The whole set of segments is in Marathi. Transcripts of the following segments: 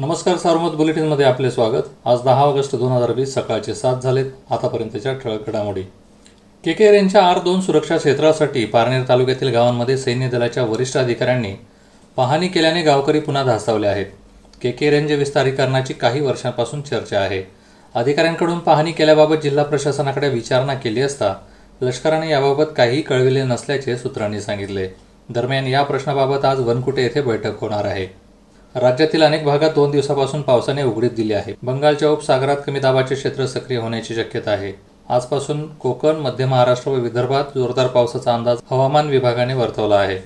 नमस्कार सार्वमत बुलेटिनमध्ये आपले स्वागत. आज दहा ऑगस्ट दोन हजार वीस सकाळचे सात झालेत. आतापर्यंतच्या ठळक घडामोडी. केकेआर यांच्या आर दोन सुरक्षा क्षेत्रासाठी पारनेर तालुक्यातील गावांमध्ये सैन्य दलाच्या वरिष्ठ अधिकाऱ्यांनी पाहणी केल्याने गावकरी पुन्हा धास्तावले आहेत. के के रेंज विस्तारीकरणाची काही वर्षांपासून चर्चा आहे. अधिकाऱ्यांकडून पाहणी केल्याबाबत जिल्हा प्रशासनाकडे विचारणा केली असता लष्कराने याबाबत काहीही कळविले नसल्याचे सूत्रांनी सांगितले. दरम्यान या प्रश्नाबाबत आज वनकुटे येथे बैठक होणार आहे. राज्यातील अनेक भागात दोन दिवसापासून पावसाने उघडीप दिली आहे. बंगालच्या उपसागरात कमी दाबाचे क्षेत्र सक्रिय होण्याची शक्यता आहे. आजपासून कोकण मध्य महाराष्ट्र व विदर्भात जोरदार पावसाचा अंदाज हवामान विभागाने वर्तवला आहे.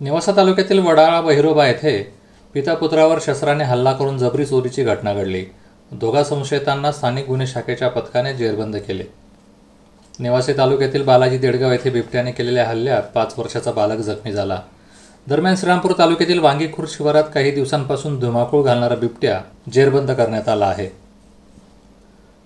निवासा तालुक्यातील वडाळा बहिरोबा येथे पिता पुत्रावर शस्त्राने हल्ला करून जबरी चोरीची घटना घडली. दोघा संशयितांना स्थानिक गुन्हे शाखेच्या पथकाने जेरबंद केले. निवासी तालुक्यातील बालाजी देडगाव येथे बिबट्याने केलेल्या हल्ल्यात पाच वर्षाचा बालक जखमी झाला. दरम्यान श्रीरामपूर तालुक्यातील वांगीखुर्द शिवारात काही दिवसांपासून धुमाकूळ घालणारा बिबट्या जेरबंद करण्यात आला आहे.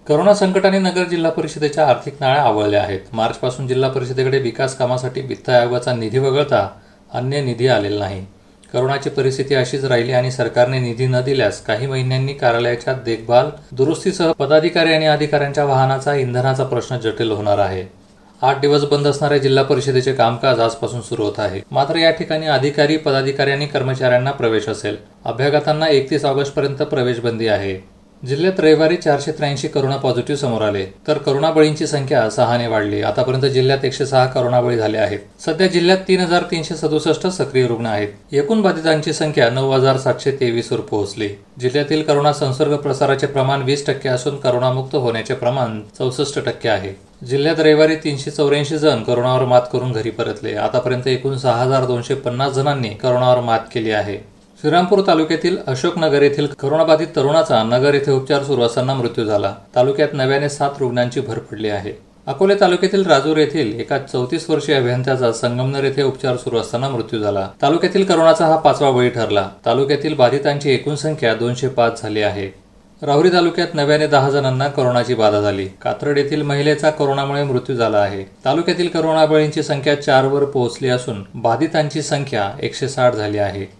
करोना संकटाने नगर जिल्हा परिषदेच्या आर्थिक नाळ्या आवळल्या आहेत. मार्चपासून जिल्हा परिषदेकडे विकास कामासाठी वित्त आयोगाचा निधी वगळता अन्य निधी आलेला नाही. करोनाची परिस्थिती अशीच राहिली आणि सरकारने निधी न दिल्यास काही महिन्यांनी कार्यालयाच्या देखभाल दुरुस्तीसह पदाधिकारी आणि अधिकाऱ्यांच्या वाहनाचा इंधनाचा प्रश्न जटिल होणार आहे. आठ दिवस बंद असणाऱ्या जिल्हा परिषदेचे कामकाज आजपासून सुरू होत आहे. मात्र या ठिकाणी अधिकारी पदाधिकारी आणि कर्मचाऱ्यांना प्रवेश असेल. अभ्यागतांना एकतीस ऑगस्ट पर्यंत प्रवेश बंदी आहे. जिल्ह्यात रविवारी चारशे त्र्याऐंशी करोना पॉझिटिव्ह समोर आले. तर करोना बळींची संख्या सहाने वाढली. आतापर्यंत जिल्ह्यात एकशे सहा करोना बळी झाले आहेत. सध्या जिल्ह्यात तीन हजार तीनशे सदुसष्ट सक्रिय रुग्ण आहेत. एकूण बाधितांची संख्या नऊ हजार सातशे तेवीस वर पोहोचली. जिल्ह्यातील करोना संसर्ग प्रसाराचे प्रमाण वीस टक्के असून करोनामुक्त होण्याचे प्रमाण चौसष्ट टक्के आहे. जिल्ह्यात रविवारी तीनशे चौऱ्याऐंशी जण करोनावर मात करून घरी परतले. आतापर्यंत एकूण सहा हजार दोनशे पन्नास जणांनी करोनावर मात केली आहे. श्रीरामपूर तालुक्यातील अशोकनगर येथील करोनाबाधित तरुणाचा नगर येथे उपचार सुरू असताना मृत्यू झाला. तालुक्यात नव्याने सात रुग्णांची भर पडली आहे. अकोले तालुक्यातील राजूर येथील एका चौतीस वर्षीय अभियंत्याचा संगमनर येथे उपचार सुरू असताना मृत्यू झाला. तालुक्यातील करोनाचा हा पाचवा बळी ठरला. तालुक्यातील बाधितांची एकूण संख्या दोनशे पाच झाली आहे. राहुरी तालुक्यात नव्याने दहा जणांना करोनाची बाधा झाली. कात्रड येथील महिलेचा करोनामुळे मृत्यू झाला आहे. तालुक्यातील करोना बळींची संख्या चार वर पोहोचली असून बाधितांची संख्या एकशे साठ झाली आहे.